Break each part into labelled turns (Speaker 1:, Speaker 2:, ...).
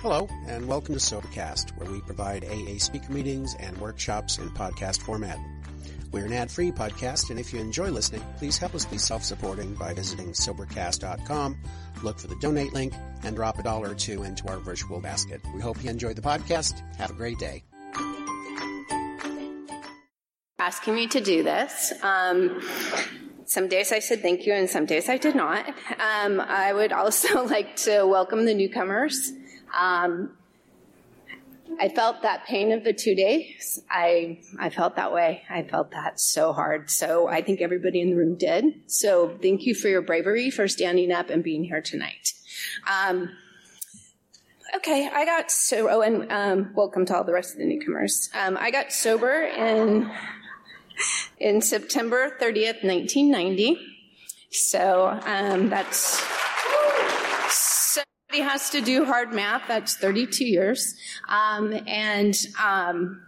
Speaker 1: Hello, and welcome to Sobercast, where we provide AA speaker meetings and workshops in podcast format. We're an ad-free podcast, and if you enjoy listening, please help us be self-supporting by visiting Sobercast.com, look for the donate link, and drop a dollar or two into our virtual basket. We hope you enjoyed the podcast. Have a great day.
Speaker 2: Asking me to do this. Um, some days I said thank you, and some days I did not. Um, I would also like to welcome the newcomers. Um, I felt that pain of the two days. I I felt that way. I felt that so hard. So I think everybody in the room did. So thank you for your bravery for standing up and being here tonight. Um, okay, I got so. Oh, and um, welcome to all the rest of the newcomers. Um, I got sober in in September 30th, 1990. So um, that's Has to do hard math. That's 32 years. Um, and um,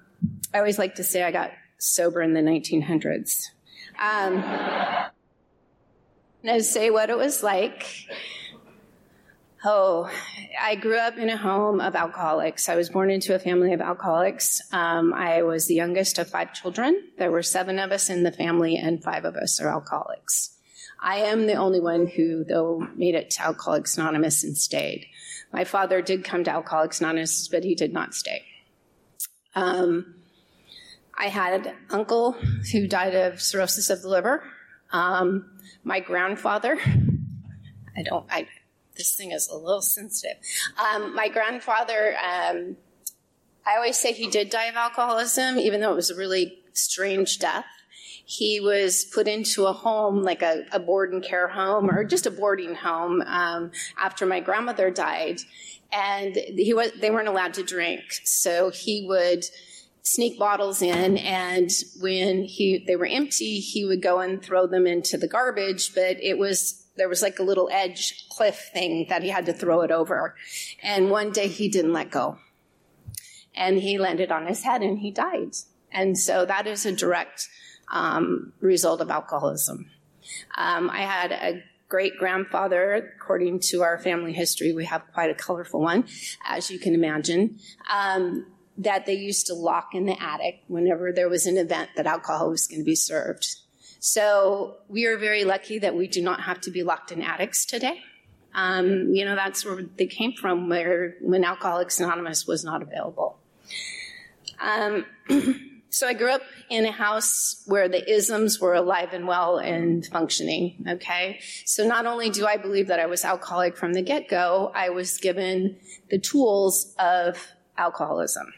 Speaker 2: I always like to say I got sober in the 1900s. Um, and say what it was like. Oh, I grew up in a home of alcoholics. I was born into a family of alcoholics. Um, I was the youngest of five children. There were seven of us in the family, and five of us are alcoholics. I am the only one who, though, made it to Alcoholics Anonymous and stayed. My father did come to Alcoholics Anonymous, but he did not stay. Um, I had an uncle who died of cirrhosis of the liver. Um, my grandfather, I don't, I, this thing is a little sensitive. Um, my grandfather, um, I always say he did die of alcoholism, even though it was a really strange death he was put into a home, like a, a board and care home or just a boarding home, um, after my grandmother died. And he was, they weren't allowed to drink. So he would sneak bottles in and when he, they were empty, he would go and throw them into the garbage, but it was, there was like a little edge cliff thing that he had to throw it over. And one day he didn't let go. And he landed on his head and he died. And so that is a direct um, result of alcoholism. Um, I had a great grandfather, according to our family history, we have quite a colorful one, as you can imagine, um, that they used to lock in the attic whenever there was an event that alcohol was going to be served. So we are very lucky that we do not have to be locked in attics today. Um, you know, that's where they came from, where when Alcoholics Anonymous was not available. Um, So I grew up in a house where the isms were alive and well and functioning. Okay. So not only do I believe that I was alcoholic from the get go, I was given the tools of alcoholism.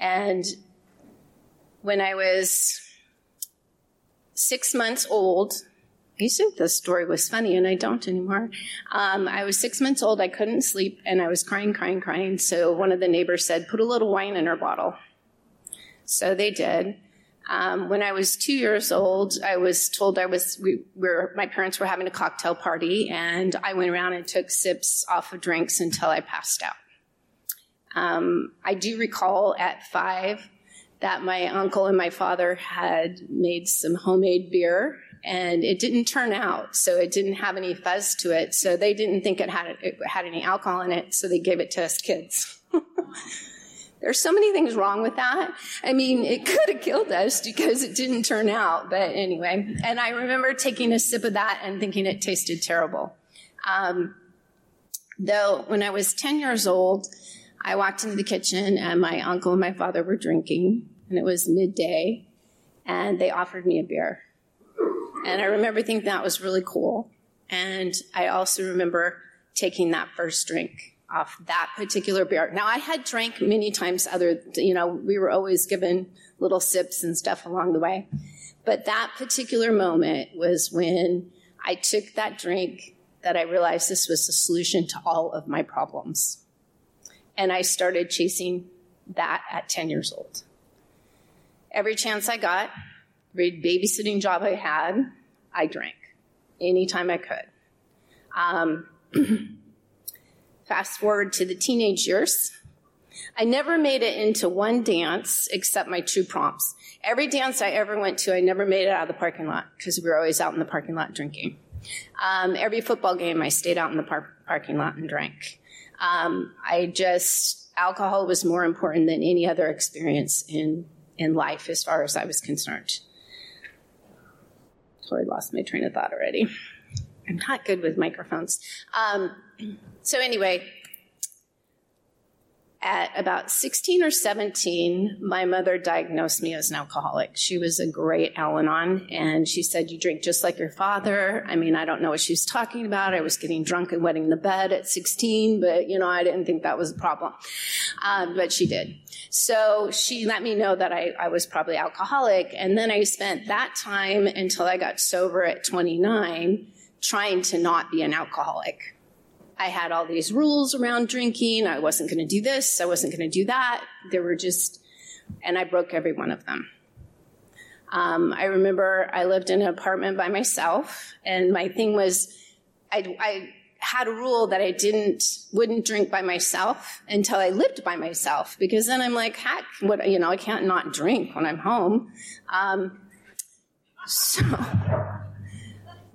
Speaker 2: And when I was six months old, to think the story was funny, and I don't anymore. Um, I was six months old. I couldn't sleep, and I was crying, crying, crying. So one of the neighbors said, "Put a little wine in her bottle." So they did. Um, when I was two years old, I was told I was we were my parents were having a cocktail party, and I went around and took sips off of drinks until I passed out. Um, I do recall at five that my uncle and my father had made some homemade beer, and it didn't turn out, so it didn't have any fuzz to it. So they didn't think it had it had any alcohol in it, so they gave it to us kids. There's so many things wrong with that. I mean, it could have killed us because it didn't turn out. But anyway, and I remember taking a sip of that and thinking it tasted terrible. Um, though, when I was 10 years old, I walked into the kitchen and my uncle and my father were drinking, and it was midday, and they offered me a beer. And I remember thinking that was really cool. And I also remember taking that first drink off that particular beer. Now, I had drank many times other, you know, we were always given little sips and stuff along the way. But that particular moment was when I took that drink that I realized this was the solution to all of my problems. And I started chasing that at 10 years old. Every chance I got, every babysitting job I had, I drank anytime I could. Um, Fast forward to the teenage years. I never made it into one dance except my two prompts. Every dance I ever went to, I never made it out of the parking lot because we were always out in the parking lot drinking. Um, every football game, I stayed out in the par- parking lot and drank. Um, I just, alcohol was more important than any other experience in, in life as far as I was concerned. Totally lost my train of thought already. I'm not good with microphones. Um, so, anyway, at about 16 or 17, my mother diagnosed me as an alcoholic. She was a great Al Anon, and she said, You drink just like your father. I mean, I don't know what she was talking about. I was getting drunk and wetting the bed at 16, but, you know, I didn't think that was a problem. Um, but she did. So she let me know that I, I was probably alcoholic, and then I spent that time until I got sober at 29 trying to not be an alcoholic. I had all these rules around drinking. I wasn't going to do this. I wasn't going to do that. There were just, and I broke every one of them. Um, I remember I lived in an apartment by myself, and my thing was, I, I had a rule that I didn't wouldn't drink by myself until I lived by myself, because then I'm like, heck, what you know, I can't not drink when I'm home. Um, so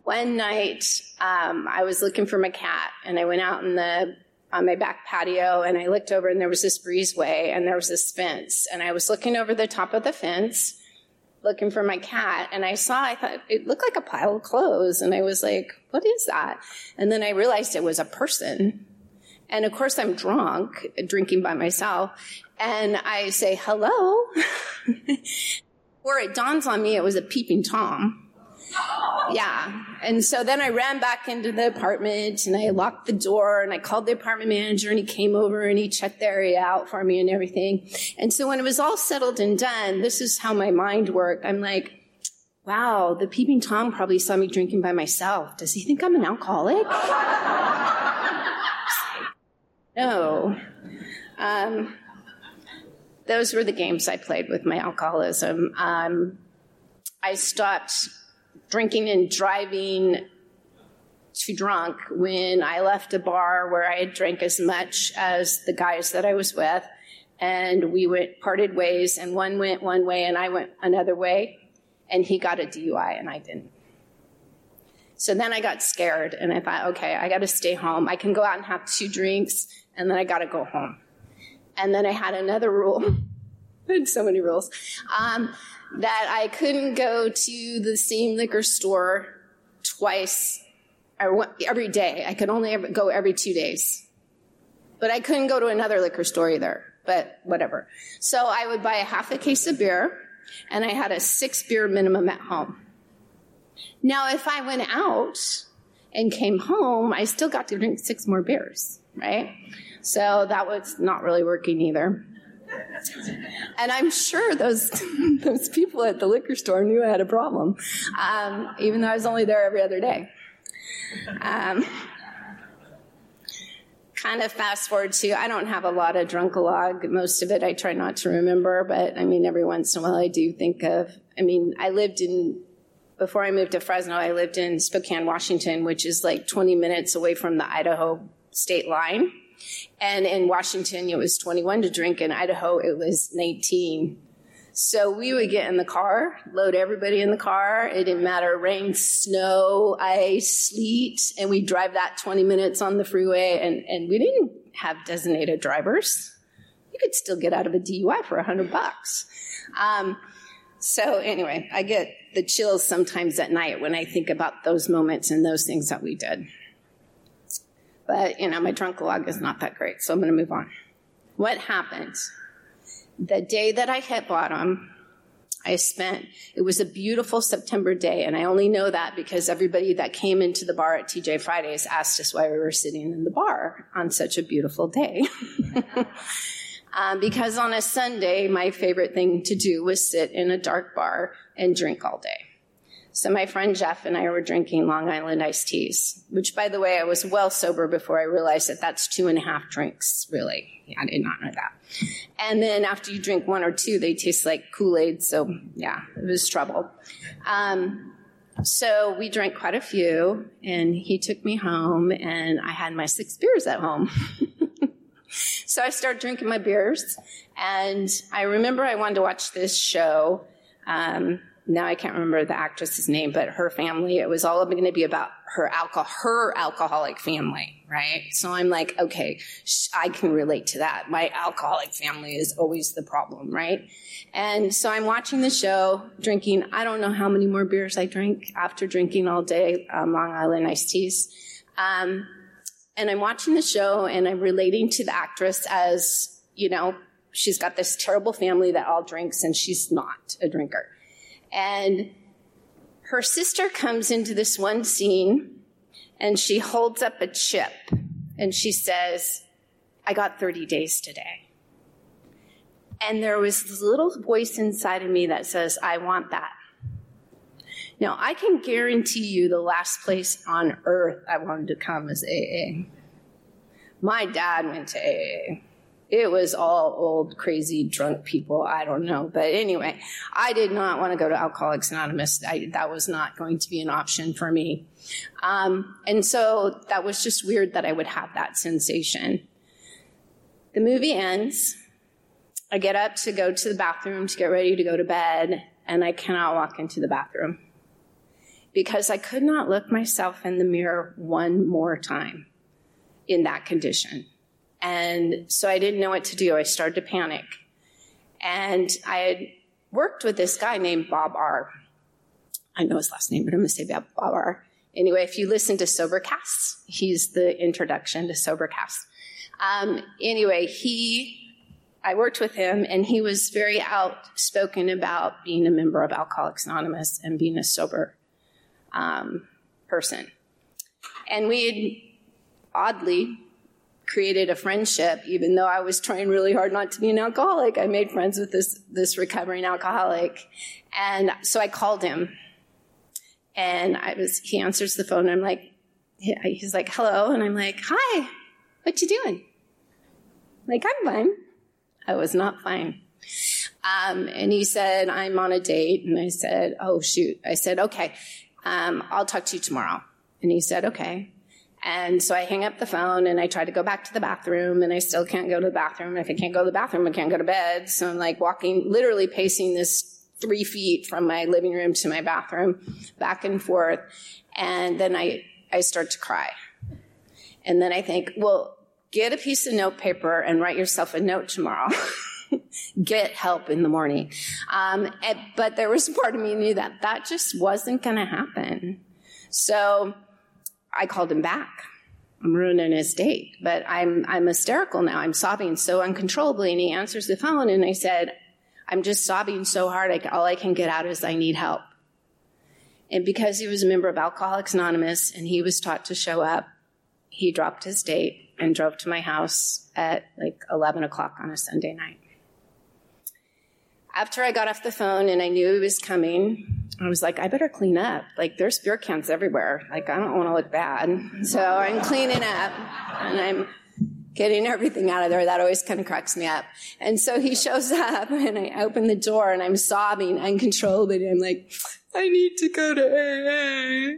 Speaker 2: one night um, I was looking for my cat, and I went out in the on my back patio, and I looked over, and there was this breezeway, and there was this fence, and I was looking over the top of the fence, looking for my cat, and I saw, I thought it looked like a pile of clothes, and I was like, "What is that?" And then I realized it was a person, and of course I'm drunk, drinking by myself, and I say hello, or it dawns on me it was a peeping tom. Yeah. And so then I ran back into the apartment and I locked the door and I called the apartment manager and he came over and he checked the area out for me and everything. And so when it was all settled and done, this is how my mind worked. I'm like, wow, the peeping Tom probably saw me drinking by myself. Does he think I'm an alcoholic? no. Um, those were the games I played with my alcoholism. Um, I stopped drinking and driving too drunk when I left a bar where I had drank as much as the guys that I was with. And we went parted ways, and one went one way and I went another way, and he got a DUI and I didn't. So then I got scared and I thought, okay, I got to stay home. I can go out and have two drinks, and then I got to go home. And then I had another rule. So many rules. Um, that I couldn't go to the same liquor store twice every day. I could only go every two days. But I couldn't go to another liquor store either, but whatever. So I would buy a half a case of beer and I had a six beer minimum at home. Now, if I went out and came home, I still got to drink six more beers, right? So that was not really working either. And I'm sure those those people at the liquor store knew I had a problem, um, even though I was only there every other day. Um, kind of fast forward to I don't have a lot of drunkalog. Most of it I try not to remember, but I mean every once in a while I do think of. I mean I lived in before I moved to Fresno. I lived in Spokane, Washington, which is like 20 minutes away from the Idaho state line. And in Washington, it was 21 to drink. In Idaho, it was 19. So we would get in the car, load everybody in the car. It didn't matter rain, snow, ice, sleet, and we'd drive that 20 minutes on the freeway. And, and we didn't have designated drivers. You could still get out of a DUI for 100 bucks. Um, so anyway, I get the chills sometimes at night when I think about those moments and those things that we did. But, you know, my drunk log is not that great, so I'm going to move on. What happened? The day that I hit bottom, I spent, it was a beautiful September day, and I only know that because everybody that came into the bar at TJ Fridays asked us why we were sitting in the bar on such a beautiful day. um, because on a Sunday, my favorite thing to do was sit in a dark bar and drink all day. So my friend Jeff and I were drinking Long Island iced teas, which, by the way, I was well sober before I realized that that's two and a half drinks, really. I did not know that. And then after you drink one or two, they taste like Kool Aid. So, yeah, it was trouble. Um, so we drank quite a few, and he took me home, and I had my six beers at home. so I started drinking my beers, and I remember I wanted to watch this show. Um, now I can't remember the actress's name, but her family, it was all going to be about her alcohol, her alcoholic family, right? So I'm like, okay, I can relate to that. My alcoholic family is always the problem, right? And so I'm watching the show, drinking, I don't know how many more beers I drink after drinking all day, um, Long Island iced teas. Um, and I'm watching the show and I'm relating to the actress as, you know, she's got this terrible family that all drinks and she's not a drinker. And her sister comes into this one scene and she holds up a chip and she says, I got 30 days today. And there was this little voice inside of me that says, I want that. Now, I can guarantee you the last place on earth I wanted to come is AA. My dad went to AA. It was all old, crazy, drunk people. I don't know. But anyway, I did not want to go to Alcoholics Anonymous. I, that was not going to be an option for me. Um, and so that was just weird that I would have that sensation. The movie ends. I get up to go to the bathroom to get ready to go to bed, and I cannot walk into the bathroom because I could not look myself in the mirror one more time in that condition. And so I didn't know what to do. I started to panic. And I had worked with this guy named Bob R. I know his last name, but I'm going to say Bob R. Anyway, if you listen to Sobercast, he's the introduction to Sobercast. Um, anyway, he, I worked with him, and he was very outspoken about being a member of Alcoholics Anonymous and being a sober um, person. And we had oddly created a friendship, even though I was trying really hard not to be an alcoholic. I made friends with this, this recovering alcoholic. And so I called him and I was, he answers the phone. I'm like, he's like, hello. And I'm like, hi, what you doing? Like, I'm fine. I was not fine. Um, and he said, I'm on a date. And I said, oh, shoot. I said, okay, um, I'll talk to you tomorrow. And he said, okay. And so I hang up the phone and I try to go back to the bathroom and I still can't go to the bathroom. If I can't go to the bathroom, I can't go to bed. So I'm like walking, literally pacing this three feet from my living room to my bathroom, back and forth. And then I, I start to cry. And then I think, well, get a piece of note paper and write yourself a note tomorrow. get help in the morning. Um, and, but there was a part of me knew that that just wasn't going to happen. So I called him back. I'm ruining his date, but I'm, I'm hysterical now. I'm sobbing so uncontrollably. And he answers the phone and I said, I'm just sobbing so hard. I, all I can get out is I need help. And because he was a member of Alcoholics Anonymous and he was taught to show up, he dropped his date and drove to my house at like 11 o'clock on a Sunday night. After I got off the phone and I knew he was coming, I was like, I better clean up. Like, there's beer cans everywhere. Like, I don't want to look bad. So I'm cleaning up and I'm getting everything out of there. That always kind of cracks me up. And so he shows up and I open the door and I'm sobbing uncontrollably. I'm like, I need to go to AA.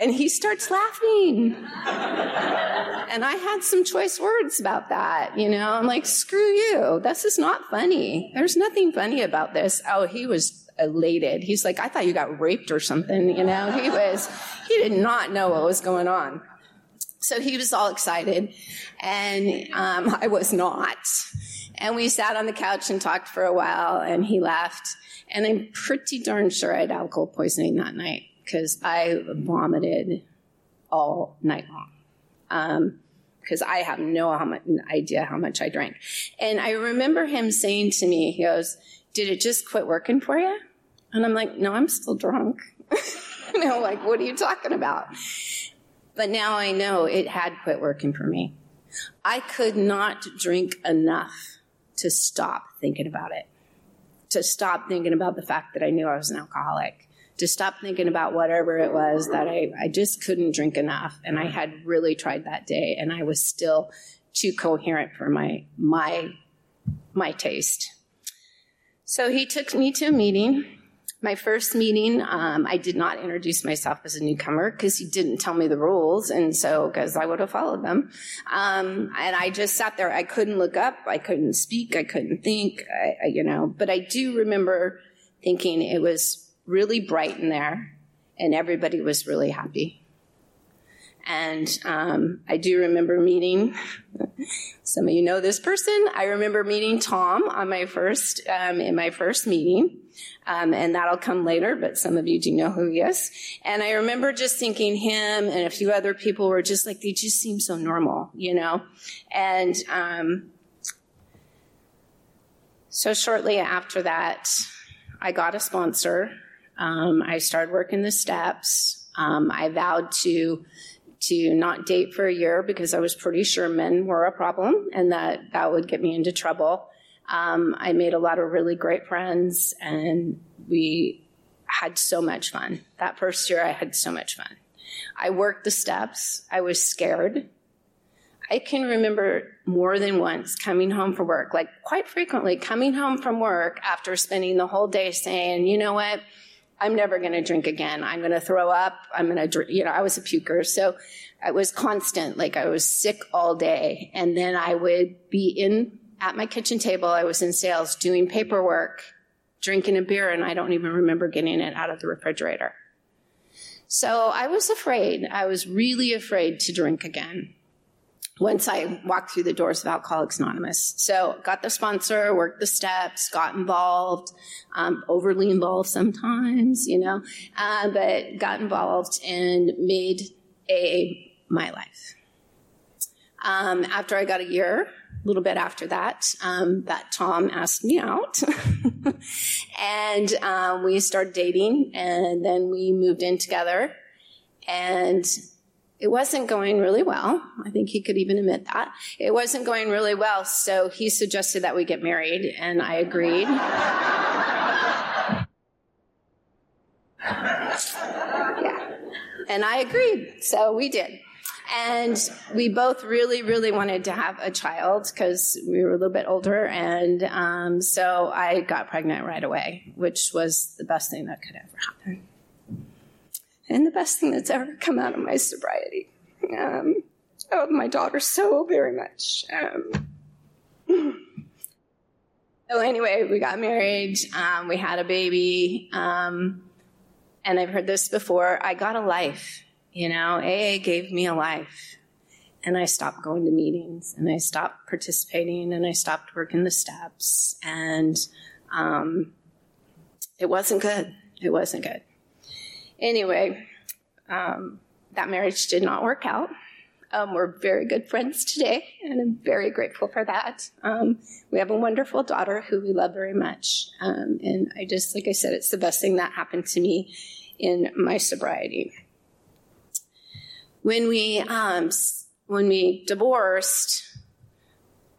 Speaker 2: And he starts laughing. and I had some choice words about that. You know, I'm like, screw you. This is not funny. There's nothing funny about this. Oh, he was elated. He's like, I thought you got raped or something, you know? He was, he did not know what was going on. So he was all excited, and um, I was not. And we sat on the couch and talked for a while, and he left. And I'm pretty darn sure I had alcohol poisoning that night because I vomited all night long. Um, because I have no how much, idea how much I drank. And I remember him saying to me, he goes, Did it just quit working for you? And I'm like, no, I'm still drunk. you know, like, what are you talking about? But now I know it had quit working for me. I could not drink enough to stop thinking about it, to stop thinking about the fact that I knew I was an alcoholic, to stop thinking about whatever it was that I, I just couldn't drink enough. And I had really tried that day and I was still too coherent for my, my, my taste. So he took me to a meeting my first meeting, um, I did not introduce myself as a newcomer because he didn't tell me the rules, and so because I would have followed them. Um, and I just sat there. I couldn't look up. I couldn't speak. I couldn't think. I, I, you know, but I do remember thinking it was really bright in there, and everybody was really happy. And um, I do remember meeting, some of you know this person. I remember meeting Tom on my first, um, in my first meeting. Um, and that'll come later, but some of you do know who he is. And I remember just thinking him and a few other people were just like, they just seem so normal, you know? And, um, so shortly after that, I got a sponsor. Um, I started working the steps. Um, I vowed to to not date for a year because I was pretty sure men were a problem and that that would get me into trouble. Um, I made a lot of really great friends and we had so much fun. That first year, I had so much fun. I worked the steps. I was scared. I can remember more than once coming home from work, like quite frequently coming home from work after spending the whole day saying, you know what? I'm never going to drink again. I'm going to throw up. I'm going to drink. You know, I was a puker. So I was constant. Like I was sick all day. And then I would be in at my kitchen table. I was in sales doing paperwork, drinking a beer, and I don't even remember getting it out of the refrigerator. So I was afraid. I was really afraid to drink again once I walked through the doors of Alcoholics Anonymous. So got the sponsor, worked the steps, got involved, um, overly involved sometimes, you know, uh, but got involved and made a my life. Um, after I got a year, a little bit after that, um, that Tom asked me out, and um, we started dating, and then we moved in together, and it wasn't going really well. I think he could even admit that. It wasn't going really well, so he suggested that we get married, and I agreed. yeah. And I agreed, so we did. And we both really, really wanted to have a child because we were a little bit older. And um, so I got pregnant right away, which was the best thing that could ever happen and the best thing that's ever come out of my sobriety. Um, I love my daughter so very much. Um, so anyway, we got married. Um, we had a baby. Um, and I've heard this before. I got a life. You know, AA gave me a life. And I stopped going to meetings and I stopped participating and I stopped working the steps. And um, it wasn't good. It wasn't good. Anyway, um, that marriage did not work out. Um, we're very good friends today, and I'm very grateful for that. Um, we have a wonderful daughter who we love very much. Um, and I just, like I said, it's the best thing that happened to me in my sobriety. When we, um, when we divorced,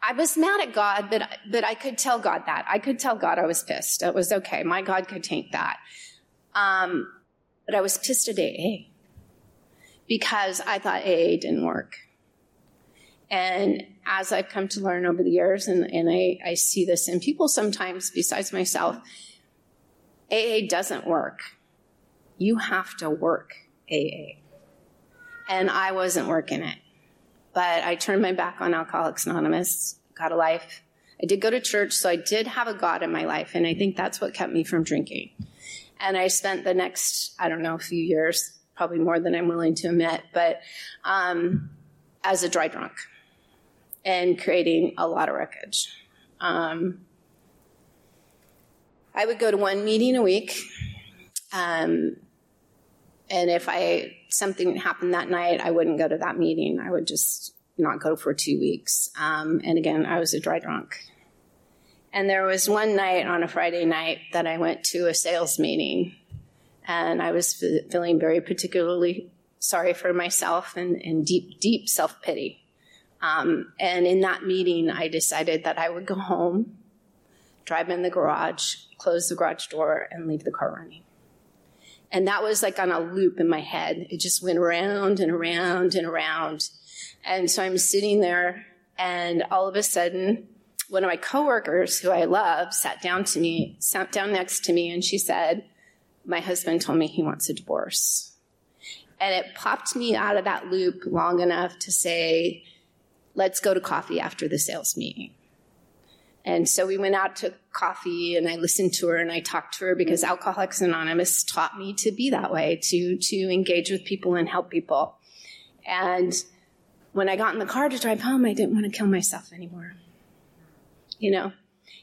Speaker 2: I was mad at God, but, but I could tell God that. I could tell God I was pissed. It was okay. My God could take that. Um, but I was pissed at AA because I thought AA didn't work. And as I've come to learn over the years, and, and I, I see this in people sometimes besides myself, AA doesn't work. You have to work AA. And I wasn't working it. But I turned my back on Alcoholics Anonymous, got a life. I did go to church, so I did have a God in my life, and I think that's what kept me from drinking. And I spent the next, I don't know, a few years, probably more than I'm willing to admit, but um, as a dry drunk and creating a lot of wreckage. Um, I would go to one meeting a week. Um, and if I something happened that night, I wouldn't go to that meeting. I would just not go for two weeks. Um, and again, I was a dry drunk. And there was one night on a Friday night that I went to a sales meeting, and I was feeling very particularly sorry for myself and, and deep, deep self pity. Um, and in that meeting, I decided that I would go home, drive in the garage, close the garage door, and leave the car running. And that was like on a loop in my head. It just went around and around and around. And so I'm sitting there, and all of a sudden, one of my coworkers who I love sat down to me, sat down next to me, and she said, My husband told me he wants a divorce. And it popped me out of that loop long enough to say, Let's go to coffee after the sales meeting. And so we went out to coffee and I listened to her and I talked to her because Alcoholics Anonymous taught me to be that way, to, to engage with people and help people. And when I got in the car to drive home, I didn't want to kill myself anymore. You know?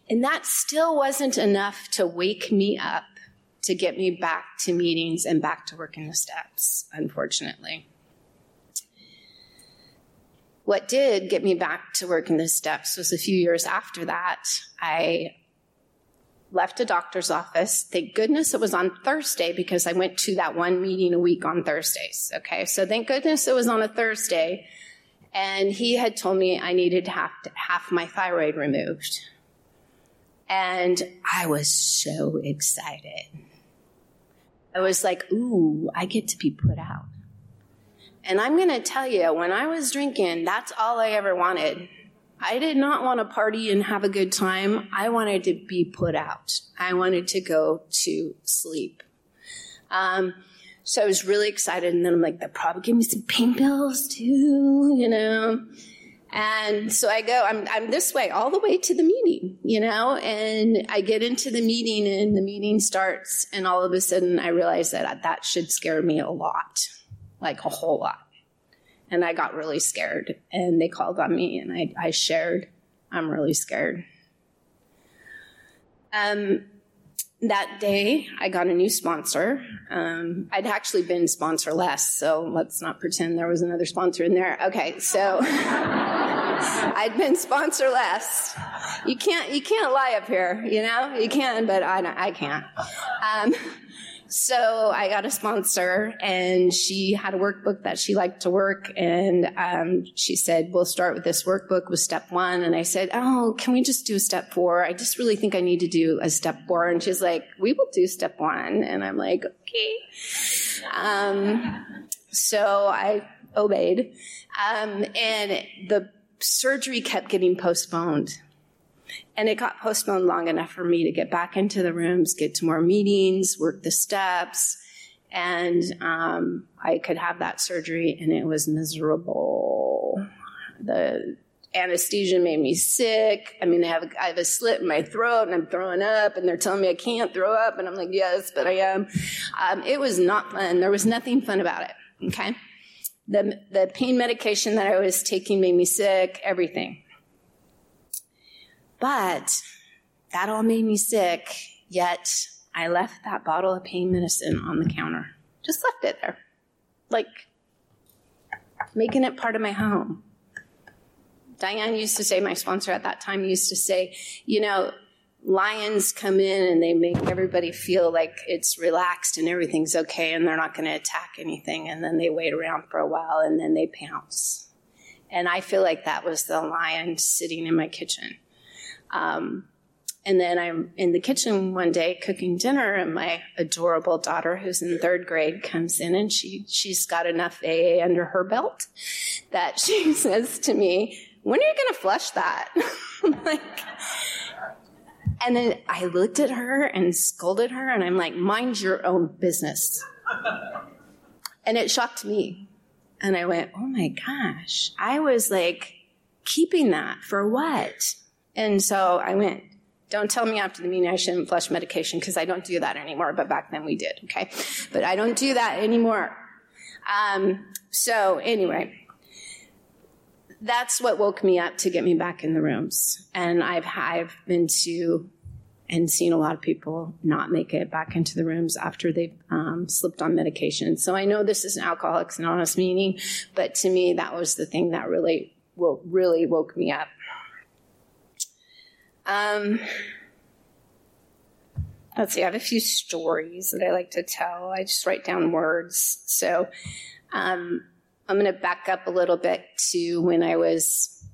Speaker 2: And that still wasn't enough to wake me up to get me back to meetings and back to working the steps, unfortunately. What did get me back to working the steps was a few years after that, I left a doctor's office. Thank goodness it was on Thursday because I went to that one meeting a week on Thursdays. Okay, so thank goodness it was on a Thursday. And he had told me I needed half, have my thyroid removed. And I was so excited. I was like, ooh, I get to be put out. And I'm going to tell you, when I was drinking, that's all I ever wanted. I did not want to party and have a good time. I wanted to be put out. I wanted to go to sleep. Um, so I was really excited. And then I'm like, they'll probably give me some pain pills too, you know. And so I go, I'm, I'm this way all the way to the meeting, you know, and I get into the meeting and the meeting starts and all of a sudden I realize that that should scare me a lot like a whole lot. And I got really scared. And they called on me and I, I shared, I'm really scared. Um, that day, I got a new sponsor. Um, I'd actually been sponsorless, so let's not pretend there was another sponsor in there. Okay, so I'd been sponsorless. You can't you can't lie up here, you know. You can, but I I can't. Um, so I got a sponsor, and she had a workbook that she liked to work, and um, she said, "We'll start with this workbook with step one." And I said, "Oh, can we just do step four? I just really think I need to do a step four. And she's like, "We will do step one," and I'm like, "Okay." Um, so I obeyed, um, and the surgery kept getting postponed and it got postponed long enough for me to get back into the rooms, get to more meetings, work the steps, and um, I could have that surgery, and it was miserable. The anesthesia made me sick. I mean, I have, I have a slit in my throat and I'm throwing up and they're telling me I can't throw up. And I'm like, yes, but I am. Um, it was not fun. There was nothing fun about it. Okay. The, the pain medication that I was taking made me sick, everything. But that all made me sick, yet I left that bottle of pain medicine on the counter. Just left it there. Like making it part of my home. Diane used to say, my sponsor at that time used to say, you know, lions come in and they make everybody feel like it's relaxed and everything's okay and they're not going to attack anything. And then they wait around for a while and then they pounce. And I feel like that was the lion sitting in my kitchen. Um, and then I'm in the kitchen one day cooking dinner, and my adorable daughter, who's in third grade, comes in, and she she's got enough AA under her belt that she says to me, "When are you going to flush that?" like, and then I looked at her and scolded her, and I'm like, "Mind your own business." and it shocked me, and I went, "Oh my gosh!" I was like, keeping that for what? And so I went, don't tell me after the meeting I shouldn't flush medication because I don't do that anymore, but back then we did, okay? But I don't do that anymore. Um, so anyway, that's what woke me up to get me back in the rooms. And I've, I've been to and seen a lot of people not make it back into the rooms after they've um, slipped on medication. So I know this is an Alcoholics Anonymous meeting, but to me, that was the thing that really, well, really woke me up. Um, let's see, I have a few stories that I like to tell. I just write down words. So um, I'm going to back up a little bit to when I was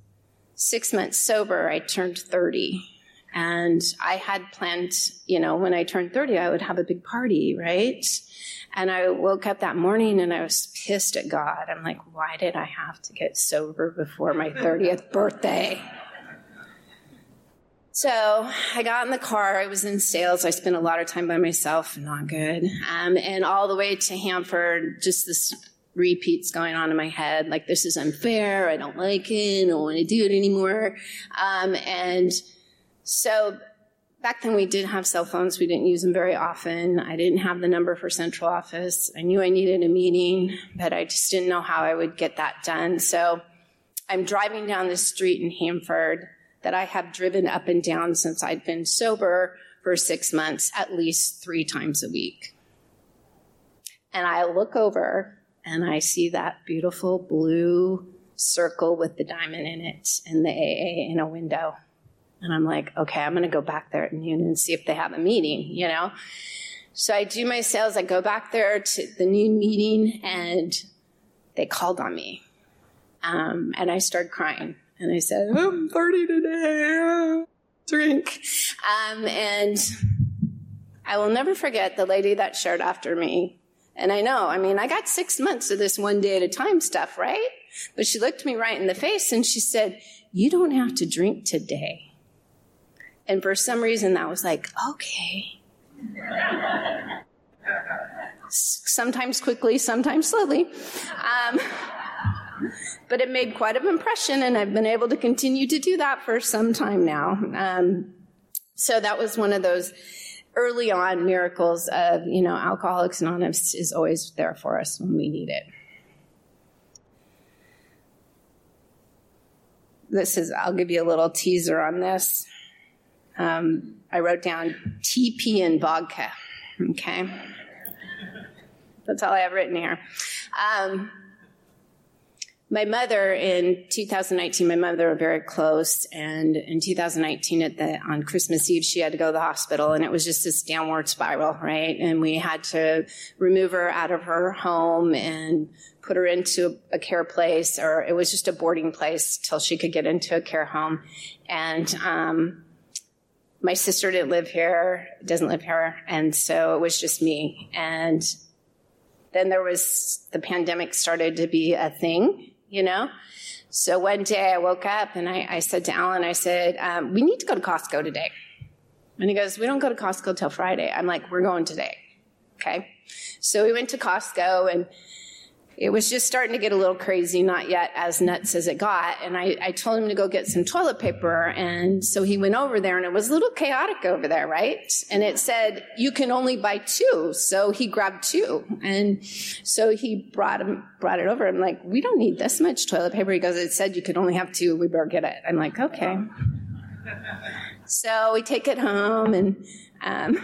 Speaker 2: six months sober, I turned 30. And I had planned, you know, when I turned 30, I would have a big party, right? And I woke up that morning and I was pissed at God. I'm like, why did I have to get sober before my 30th birthday? So I got in the car. I was in sales. I spent a lot of time by myself. Not good. Um, and all the way to Hanford, just this repeats going on in my head. Like, this is unfair. I don't like it. I don't want to do it anymore. Um, and So back then we did have cell phones. We didn't use them very often. I didn't have the number for central office. I knew I needed a meeting, but I just didn't know how I would get that done. So I'm driving down the street in Hanford that I have driven up and down since I'd been sober for six months, at least three times a week. And I look over and I see that beautiful blue circle with the diamond in it and the AA in a window. And I'm like, okay, I'm going to go back there at noon and see if they have a meeting, you know? So I do my sales. I go back there to the noon meeting and they called on me. Um, and I started crying. And I said, I'm 30 today. Drink. Um, and I will never forget the lady that shared after me. And I know, I mean, I got six months of this one day at a time stuff, right? But she looked me right in the face and she said, You don't have to drink today. And for some reason, that was like, okay. sometimes quickly, sometimes slowly. Um, but it made quite an impression, and I've been able to continue to do that for some time now. Um, so that was one of those early on miracles of, you know, Alcoholics Anonymous is always there for us when we need it. This is, I'll give you a little teaser on this um, I wrote down TP and vodka. Okay. That's all I have written here. Um, my mother in 2019, my mother were very close, and in 2019, at the on Christmas Eve, she had to go to the hospital, and it was just this downward spiral, right? And we had to remove her out of her home and put her into a care place, or it was just a boarding place till she could get into a care home, and um, my sister didn't live here, doesn't live here, and so it was just me. And then there was the pandemic started to be a thing, you know. So one day I woke up and I, I said to Alan, I said, um, "We need to go to Costco today." And he goes, "We don't go to Costco till Friday." I'm like, "We're going today." Okay. So we went to Costco and it was just starting to get a little crazy, not yet as nuts as it got. And I, I, told him to go get some toilet paper. And so he went over there and it was a little chaotic over there, right? And it said, you can only buy two. So he grabbed two. And so he brought him, brought it over. I'm like, we don't need this much toilet paper. He goes, it said you could only have two. We better get it. I'm like, okay. So we take it home and, um,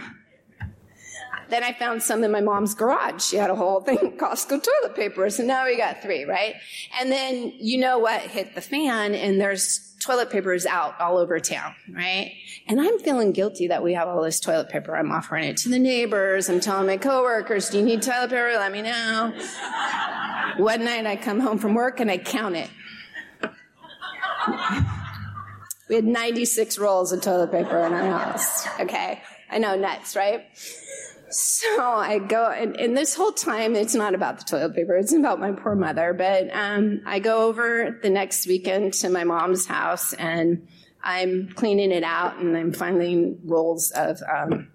Speaker 2: then I found some in my mom's garage. She had a whole thing of Costco toilet paper. So now we got three, right? And then you know what hit the fan and there's toilet papers out all over town, right? And I'm feeling guilty that we have all this toilet paper. I'm offering it to the neighbors. I'm telling my coworkers, do you need toilet paper? Let me know. One night I come home from work and I count it. We had 96 rolls of toilet paper in our house. Okay. I know, nuts, right? So I go, and, and, this whole time, it's not about the toilet paper, it's about my poor mother. But um, I go over the next weekend to my mom's house and I'm cleaning it out and I'm finding rolls of um,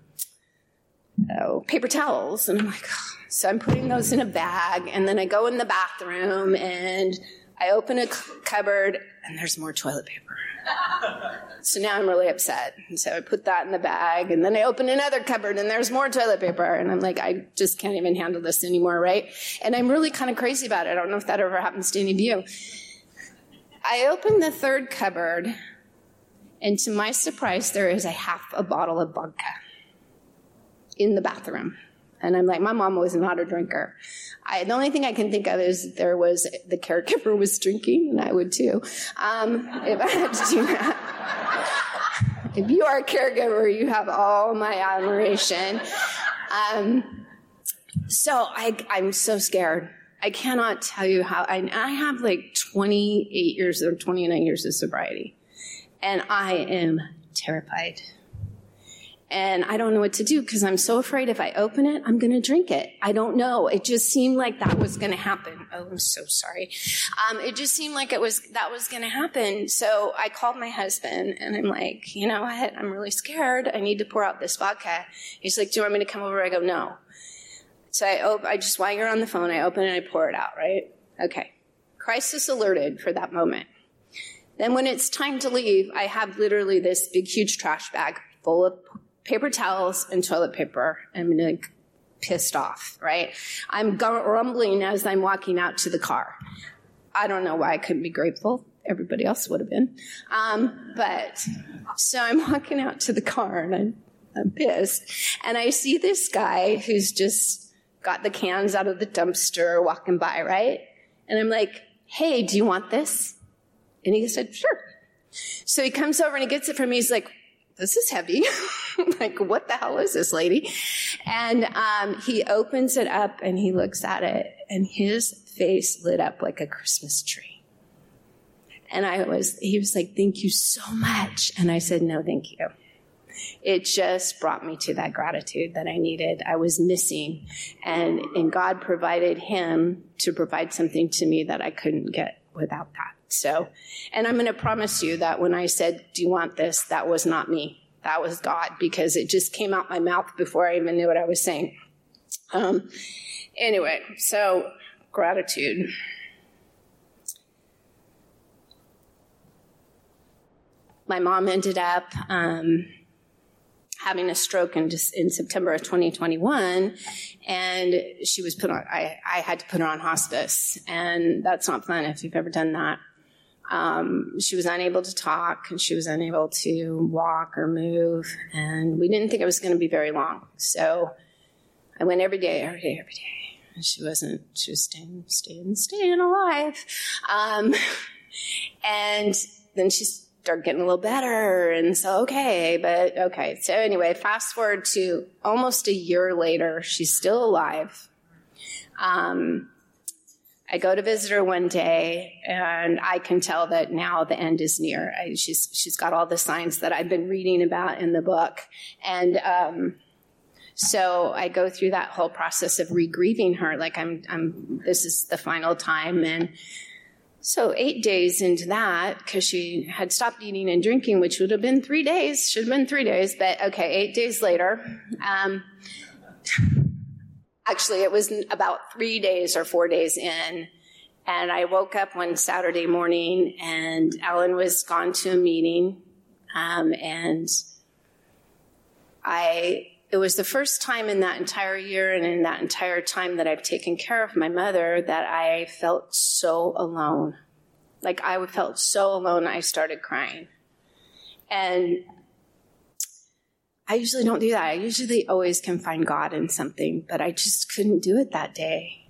Speaker 2: oh, paper towels. And I'm like, oh. so I'm putting those in a bag. And then I go in the bathroom and I open a cupboard and there's more toilet paper. So now I'm really upset. And so I put that in the bag and then I open another cupboard and there's more toilet paper. And I'm like, I just can't even handle this anymore, right? And I'm really kind of crazy about it. I don't know if that ever happens to any of you. I open the third cupboard and to my surprise, there is a half a bottle of vodka in the bathroom. And I'm like, my mom was not a drinker. I, the only thing I can think of is there was the caregiver was drinking, and I would too. Um, if I had to do that. if you are a caregiver, you have all my admiration. Um, so I, I'm so scared. I cannot tell you how. I, I have like 28 years or 29 years of sobriety, and I am terrified and I don't know what to do because I'm so afraid if I open it, I'm going to drink it. I don't know. It just seemed like that was going to happen. Oh, I'm so sorry. Um, it just seemed like it was that was going to happen. So I called my husband and I'm like, you know what? I'm really scared. I need to pour out this vodka. He's like, do you want me to come over? I go, no. So I op- I just while you're on the phone, I open and I pour it out. Right? Okay. Crisis alerted for that moment. then when it's time to leave, I have literally this big, huge trash bag full of paper towels and toilet paper. I'm like pissed off, right? I'm grumbling as I'm walking out to the car. I don't know why I couldn't be grateful. Everybody else would have been. Um, but so I'm walking out to the car and I'm, I'm pissed. And I see this guy who's just got the cans out of the dumpster walking by, right? And I'm like, hey, do you want this? And he said, sure. So he comes over and he gets it from me. He's like, this is heavy. like, what the hell is this lady? And um, he opens it up and he looks at it, and his face lit up like a Christmas tree. And I was, he was like, thank you so much. And I said, no, thank you. It just brought me to that gratitude that I needed. I was missing. And, and God provided him to provide something to me that I couldn't get without that. So, and I'm going to promise you that when I said, Do you want this? That was not me. That was God because it just came out my mouth before I even knew what I was saying. Um, anyway, so gratitude. My mom ended up um, having a stroke in, in September of 2021, and she was put on. I, I had to put her on hospice, and that's not fun if you've ever done that. Um, she was unable to talk and she was unable to walk or move. And we didn't think it was going to be very long. So I went every day, every day, every day. And she wasn't, she was staying, staying, staying alive. Um, and then she started getting a little better. And so, okay, but okay. So anyway, fast forward to almost a year later, she's still alive. Um, I go to visit her one day, and I can tell that now the end is near. I, she's she's got all the signs that I've been reading about in the book, and um, so I go through that whole process of re-grieving her. Like I'm, I'm. This is the final time, and so eight days into that, because she had stopped eating and drinking, which would have been three days, should have been three days, but okay, eight days later. Um, Actually, it was about three days or four days in. And I woke up one Saturday morning and Alan was gone to a meeting. Um, and I, it was the first time in that entire year and in that entire time that I've taken care of my mother that I felt so alone. Like I felt so alone, I started crying. And I usually don't do that. I usually always can find God in something, but I just couldn't do it that day.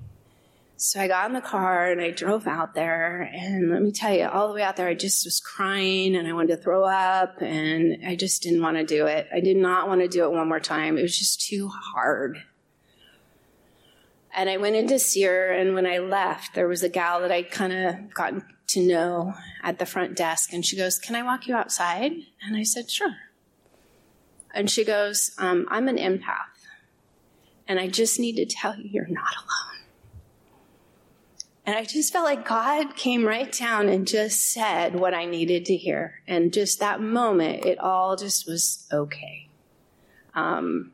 Speaker 2: So I got in the car and I drove out there. And let me tell you, all the way out there, I just was crying and I wanted to throw up and I just didn't want to do it. I did not want to do it one more time. It was just too hard. And I went in to see her. And when I left, there was a gal that I'd kind of gotten to know at the front desk. And she goes, Can I walk you outside? And I said, Sure. And she goes, um, I'm an empath. And I just need to tell you, you're not alone. And I just felt like God came right down and just said what I needed to hear. And just that moment, it all just was okay. Um,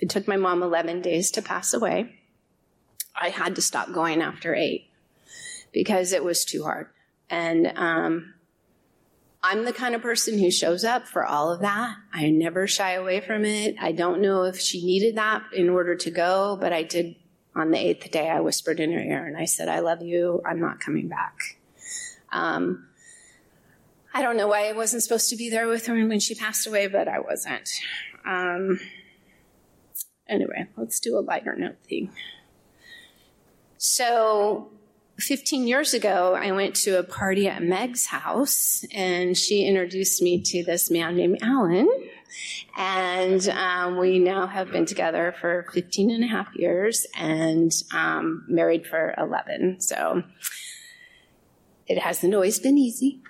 Speaker 2: it took my mom 11 days to pass away. I had to stop going after eight because it was too hard. And um, I'm the kind of person who shows up for all of that. I never shy away from it. I don't know if she needed that in order to go, but I did on the eighth day. I whispered in her ear and I said, I love you. I'm not coming back. Um, I don't know why I wasn't supposed to be there with her when she passed away, but I wasn't. Um, anyway, let's do a lighter note thing. So 15 years ago, I went to a party at Meg's house, and she introduced me to this man named Alan. And um, we now have been together for 15 and a half years and um, married for 11. So it hasn't always been easy.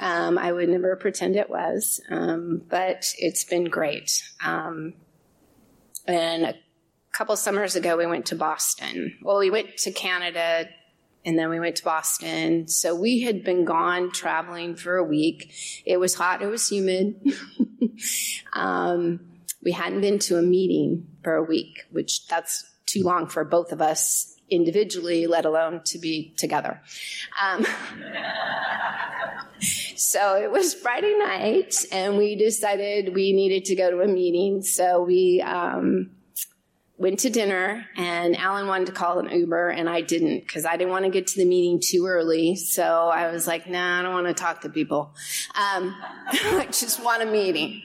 Speaker 2: Um, I would never pretend it was, um, but it's been great. Um, and a couple summers ago, we went to Boston. Well, we went to Canada and then we went to Boston. So we had been gone traveling for a week. It was hot, it was humid. um, we hadn't been to a meeting for a week, which that's too long for both of us individually, let alone to be together. Um, So it was Friday night, and we decided we needed to go to a meeting. So we um, went to dinner, and Alan wanted to call an Uber, and I didn't because I didn't want to get to the meeting too early. So I was like, nah, I don't want to talk to people. Um, I just want a meeting.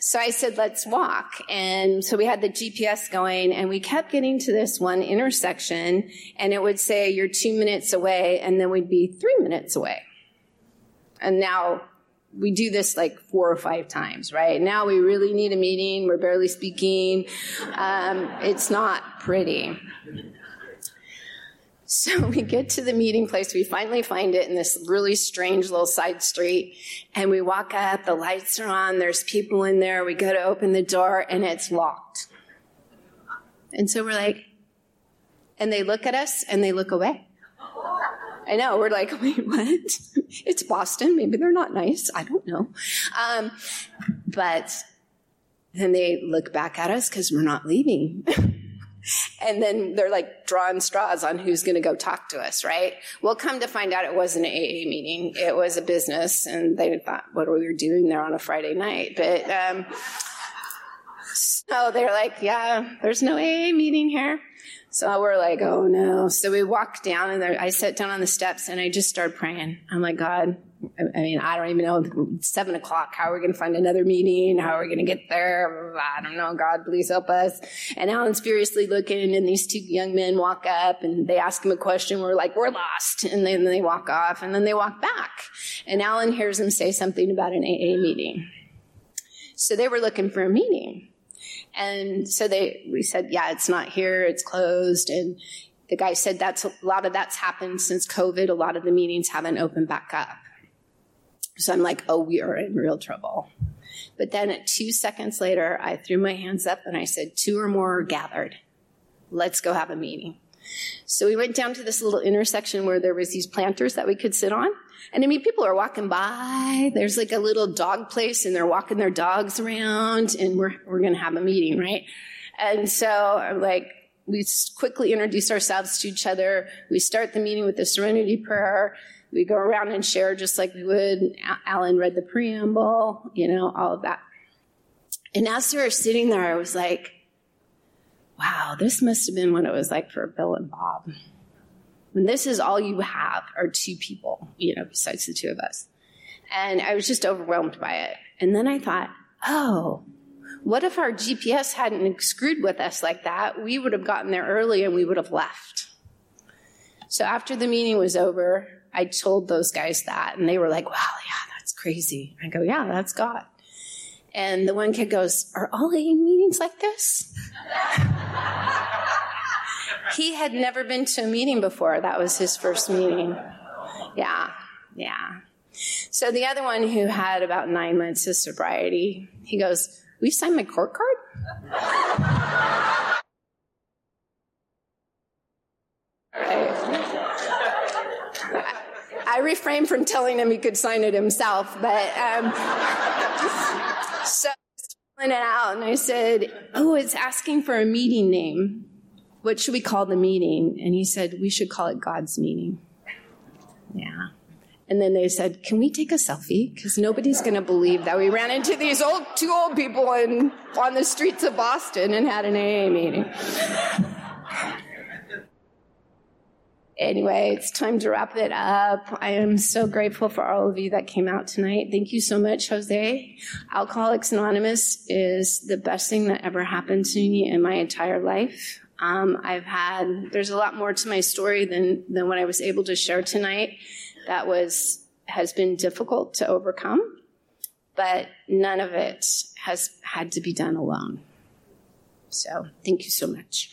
Speaker 2: So I said, let's walk. And so we had the GPS going and we kept getting to this one intersection and it would say you're two minutes away and then we'd be three minutes away. And now we do this like four or five times, right? Now we really need a meeting. We're barely speaking. Um, it's not pretty. So we get to the meeting place. We finally find it in this really strange little side street. And we walk up, the lights are on, there's people in there. We go to open the door and it's locked. And so we're like, and they look at us and they look away. I know. We're like, wait, what? It's Boston. Maybe they're not nice. I don't know. Um, but then they look back at us because we're not leaving. and then they're like drawing straws on who's going to go talk to us, right? Well, come to find out it wasn't an AA meeting. It was a business and they thought what we were doing there on a Friday night. But, um, so they're like, yeah, there's no AA meeting here. So we're like, oh no. So we walked down and I sat down on the steps and I just started praying. I'm like, God, I mean, I don't even know. Seven o'clock. How are we going to find another meeting? How are we going to get there? I don't know. God, please help us. And Alan's furiously looking, and these two young men walk up and they ask him a question. We're like, we're lost. And then they walk off and then they walk back. And Alan hears him say something about an AA meeting. So they were looking for a meeting. And so they, we said, yeah, it's not here, it's closed. And the guy said that's a lot of that's happened since COVID. A lot of the meetings haven't opened back up. So I'm like, oh, we are in real trouble. But then two seconds later, I threw my hands up and I said, two or more are gathered. Let's go have a meeting. So we went down to this little intersection where there was these planters that we could sit on. And I mean, people are walking by. There's like a little dog place and they're walking their dogs around and we're, we're going to have a meeting, right? And so I'm like, we quickly introduce ourselves to each other. We start the meeting with the serenity prayer. We go around and share just like we would. Alan read the preamble, you know, all of that. And as we were sitting there, I was like, wow, this must have been what it was like for Bill and Bob when this is all you have are two people, you know, besides the two of us. And I was just overwhelmed by it. And then I thought, oh, what if our GPS hadn't screwed with us like that? We would have gotten there early and we would have left. So after the meeting was over, I told those guys that and they were like, wow, yeah, that's crazy. I go, yeah, that's God. And the one kid goes, are all AA meetings like this? he had never been to a meeting before. That was his first meeting. Yeah, yeah. So the other one who had about nine months of sobriety, he goes, Will you sign my court card? I refrained from telling him he could sign it himself, but um, so I it out and I said, "Oh, it's asking for a meeting name." What should we call the meeting? And he said, we should call it God's meeting. Yeah. And then they said, can we take a selfie? Because nobody's going to believe that we ran into these old, two old people in, on the streets of Boston and had an AA meeting. anyway, it's time to wrap it up. I am so grateful for all of you that came out tonight. Thank you so much, Jose. Alcoholics Anonymous is the best thing that ever happened to me in my entire life. Um, I've had, there's a lot more to my story than, than what I was able to share tonight that was, has been difficult to overcome, but none of it has had to be done alone. So thank you so much.